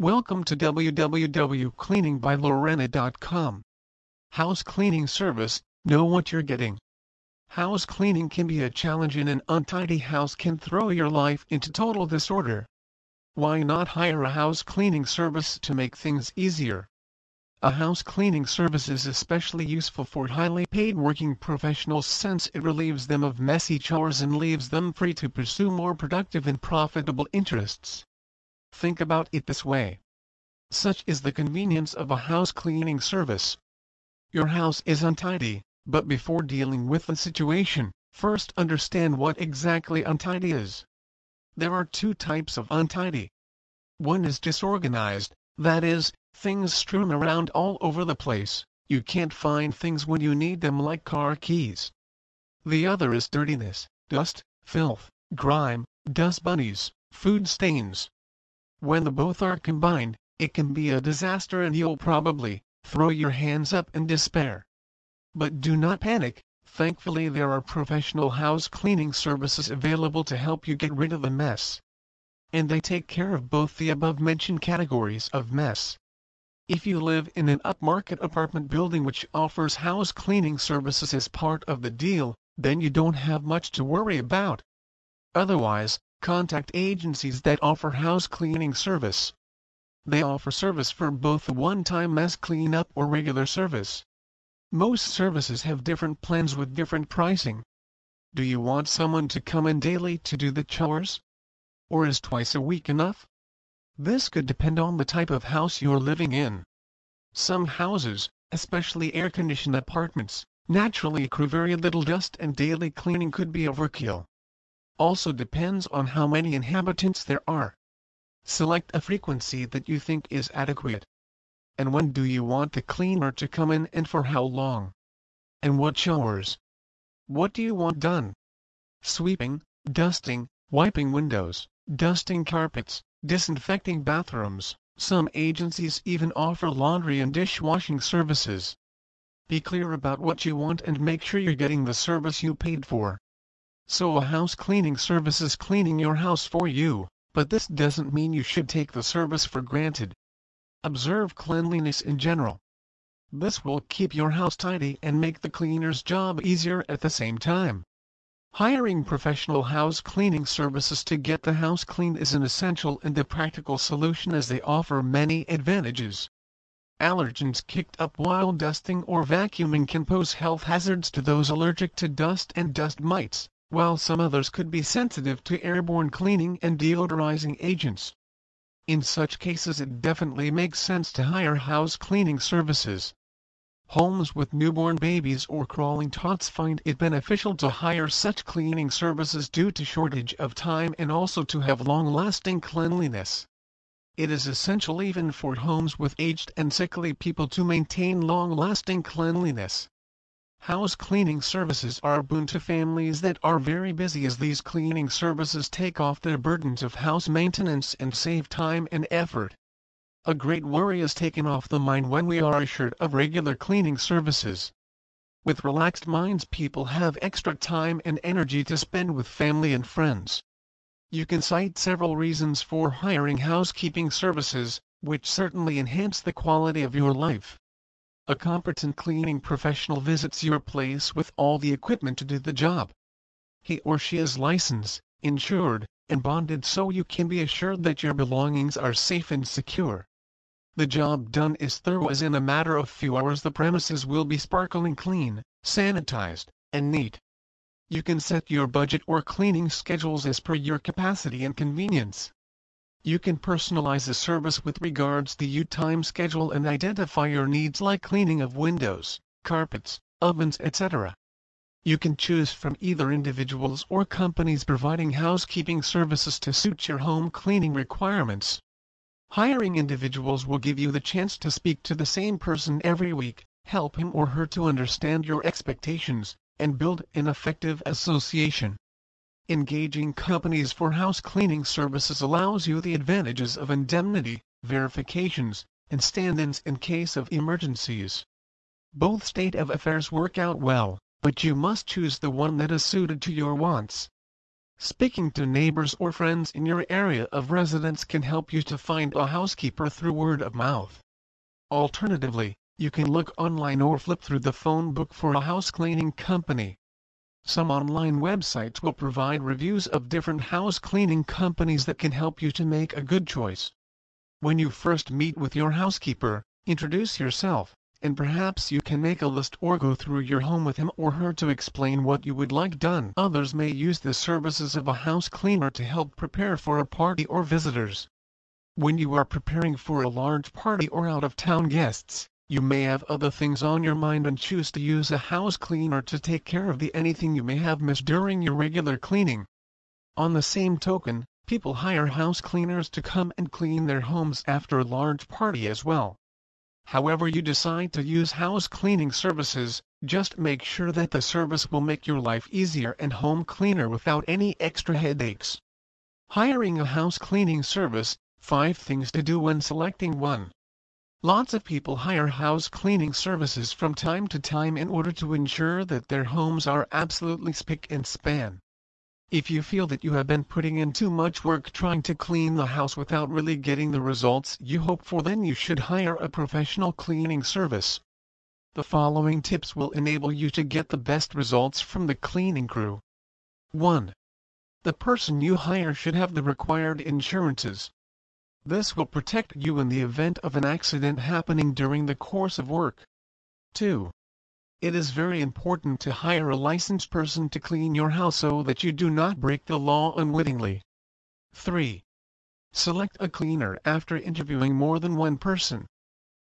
Welcome to www.cleaningbylorena.com. House cleaning service, know what you're getting. House cleaning can be a challenge and an untidy house can throw your life into total disorder. Why not hire a house cleaning service to make things easier? A house cleaning service is especially useful for highly paid working professionals since it relieves them of messy chores and leaves them free to pursue more productive and profitable interests. Think about it this way. Such is the convenience of a house cleaning service. Your house is untidy, but before dealing with the situation, first understand what exactly untidy is. There are two types of untidy. One is disorganized, that is, things strewn around all over the place, you can't find things when you need them like car keys. The other is dirtiness, dust, filth, grime, dust bunnies, food stains. When the both are combined, it can be a disaster and you'll probably throw your hands up in despair. But do not panic, thankfully there are professional house cleaning services available to help you get rid of the mess. And they take care of both the above-mentioned categories of mess. If you live in an upmarket apartment building which offers house cleaning services as part of the deal, then you don't have much to worry about. Otherwise, contact agencies that offer house cleaning service. They offer service for both a one-time mess cleanup or regular service. Most services have different plans with different pricing. Do you want someone to come in daily to do the chores? Or is twice a week enough? This could depend on the type of house you're living in. Some houses, especially air-conditioned apartments, naturally accrue very little dust and daily cleaning could be overkill also depends on how many inhabitants there are. Select a frequency that you think is adequate. And when do you want the cleaner to come in and for how long? And what showers? What do you want done? Sweeping, dusting, wiping windows, dusting carpets, disinfecting bathrooms. Some agencies even offer laundry and dishwashing services. Be clear about what you want and make sure you're getting the service you paid for. So a house cleaning service is cleaning your house for you, but this doesn't mean you should take the service for granted. Observe cleanliness in general. This will keep your house tidy and make the cleaner's job easier at the same time. Hiring professional house cleaning services to get the house clean is an essential and a practical solution as they offer many advantages. Allergens kicked up while dusting or vacuuming can pose health hazards to those allergic to dust and dust mites while some others could be sensitive to airborne cleaning and deodorizing agents. In such cases it definitely makes sense to hire house cleaning services. Homes with newborn babies or crawling tots find it beneficial to hire such cleaning services due to shortage of time and also to have long-lasting cleanliness. It is essential even for homes with aged and sickly people to maintain long-lasting cleanliness. House cleaning services are a boon to families that are very busy as these cleaning services take off the burdens of house maintenance and save time and effort. A great worry is taken off the mind when we are assured of regular cleaning services. With relaxed minds people have extra time and energy to spend with family and friends. You can cite several reasons for hiring housekeeping services, which certainly enhance the quality of your life. A competent cleaning professional visits your place with all the equipment to do the job. He or she is licensed, insured, and bonded so you can be assured that your belongings are safe and secure. The job done is thorough as in a matter of few hours the premises will be sparkling clean, sanitized, and neat. You can set your budget or cleaning schedules as per your capacity and convenience. You can personalize the service with regards to your time schedule and identify your needs like cleaning of windows, carpets, ovens etc. You can choose from either individuals or companies providing housekeeping services to suit your home cleaning requirements. Hiring individuals will give you the chance to speak to the same person every week, help him or her to understand your expectations, and build an effective association. Engaging companies for house cleaning services allows you the advantages of indemnity, verifications, and stand-ins in case of emergencies. Both state of affairs work out well, but you must choose the one that is suited to your wants. Speaking to neighbors or friends in your area of residence can help you to find a housekeeper through word of mouth. Alternatively, you can look online or flip through the phone book for a house cleaning company. Some online websites will provide reviews of different house cleaning companies that can help you to make a good choice. When you first meet with your housekeeper, introduce yourself, and perhaps you can make a list or go through your home with him or her to explain what you would like done. Others may use the services of a house cleaner to help prepare for a party or visitors. When you are preparing for a large party or out-of-town guests, you may have other things on your mind and choose to use a house cleaner to take care of the anything you may have missed during your regular cleaning. On the same token, people hire house cleaners to come and clean their homes after a large party as well. However you decide to use house cleaning services, just make sure that the service will make your life easier and home cleaner without any extra headaches. Hiring a house cleaning service, 5 things to do when selecting one. Lots of people hire house cleaning services from time to time in order to ensure that their homes are absolutely spick and span. If you feel that you have been putting in too much work trying to clean the house without really getting the results you hope for then you should hire a professional cleaning service. The following tips will enable you to get the best results from the cleaning crew. 1. The person you hire should have the required insurances. This will protect you in the event of an accident happening during the course of work. 2. It is very important to hire a licensed person to clean your house so that you do not break the law unwittingly. 3. Select a cleaner after interviewing more than one person.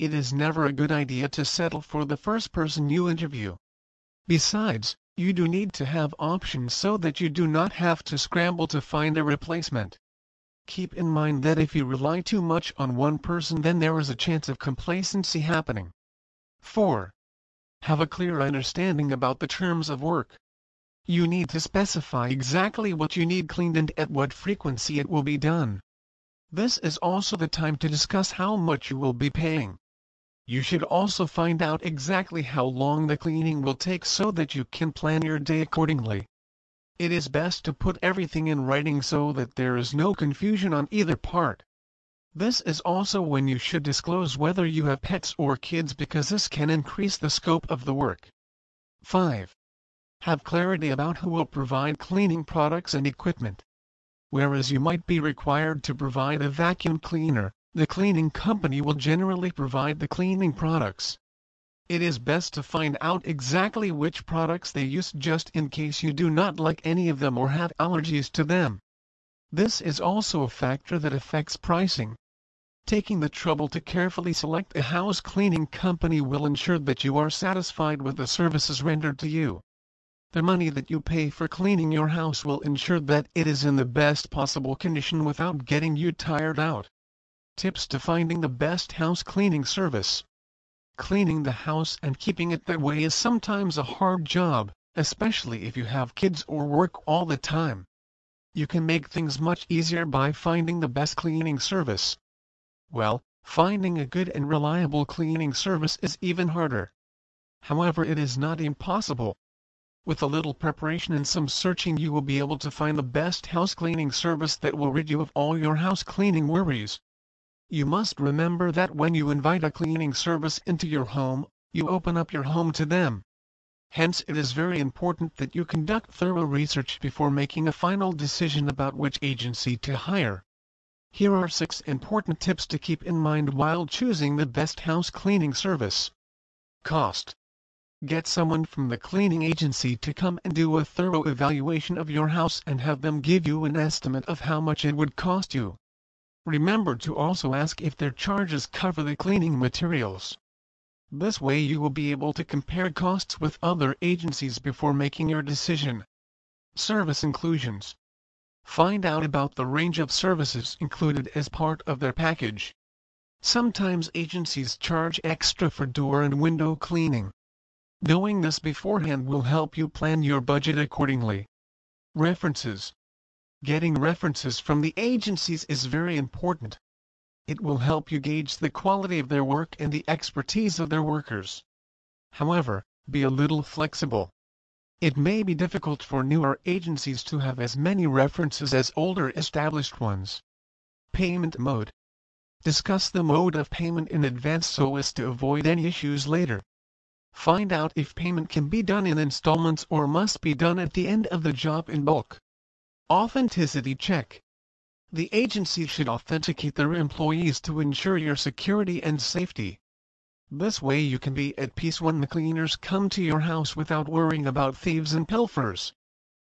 It is never a good idea to settle for the first person you interview. Besides, you do need to have options so that you do not have to scramble to find a replacement. Keep in mind that if you rely too much on one person then there is a chance of complacency happening. 4. Have a clear understanding about the terms of work. You need to specify exactly what you need cleaned and at what frequency it will be done. This is also the time to discuss how much you will be paying. You should also find out exactly how long the cleaning will take so that you can plan your day accordingly. It is best to put everything in writing so that there is no confusion on either part. This is also when you should disclose whether you have pets or kids because this can increase the scope of the work. 5. Have clarity about who will provide cleaning products and equipment. Whereas you might be required to provide a vacuum cleaner, the cleaning company will generally provide the cleaning products. It is best to find out exactly which products they use just in case you do not like any of them or have allergies to them. This is also a factor that affects pricing. Taking the trouble to carefully select a house cleaning company will ensure that you are satisfied with the services rendered to you. The money that you pay for cleaning your house will ensure that it is in the best possible condition without getting you tired out. Tips to finding the best house cleaning service. Cleaning the house and keeping it that way is sometimes a hard job, especially if you have kids or work all the time. You can make things much easier by finding the best cleaning service. Well, finding a good and reliable cleaning service is even harder. However it is not impossible. With a little preparation and some searching you will be able to find the best house cleaning service that will rid you of all your house cleaning worries. You must remember that when you invite a cleaning service into your home, you open up your home to them. Hence it is very important that you conduct thorough research before making a final decision about which agency to hire. Here are 6 important tips to keep in mind while choosing the best house cleaning service. Cost. Get someone from the cleaning agency to come and do a thorough evaluation of your house and have them give you an estimate of how much it would cost you. Remember to also ask if their charges cover the cleaning materials. This way you will be able to compare costs with other agencies before making your decision. Service inclusions. Find out about the range of services included as part of their package. Sometimes agencies charge extra for door and window cleaning. Knowing this beforehand will help you plan your budget accordingly. References. Getting references from the agencies is very important. It will help you gauge the quality of their work and the expertise of their workers. However, be a little flexible. It may be difficult for newer agencies to have as many references as older established ones. Payment mode. Discuss the mode of payment in advance so as to avoid any issues later. Find out if payment can be done in installments or must be done at the end of the job in bulk. Authenticity check. The agency should authenticate their employees to ensure your security and safety. This way you can be at peace when the cleaners come to your house without worrying about thieves and pilfers.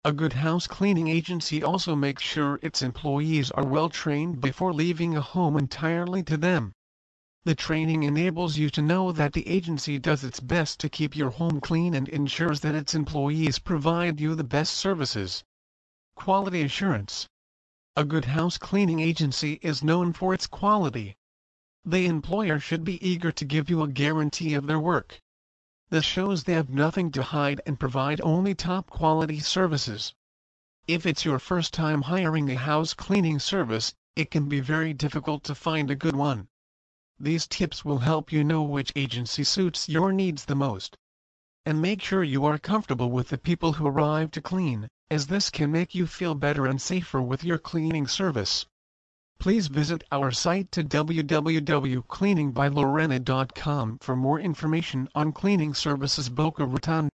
A good house cleaning agency also makes sure its employees are well trained before leaving a home entirely to them. The training enables you to know that the agency does its best to keep your home clean and ensures that its employees provide you the best services. Quality Assurance A good house cleaning agency is known for its quality. The employer should be eager to give you a guarantee of their work. This shows they have nothing to hide and provide only top quality services. If it's your first time hiring a house cleaning service, it can be very difficult to find a good one. These tips will help you know which agency suits your needs the most. And make sure you are comfortable with the people who arrive to clean, as this can make you feel better and safer with your cleaning service please visit our site to www.cleaningbylorena.com for more information on cleaning services Boca Raton.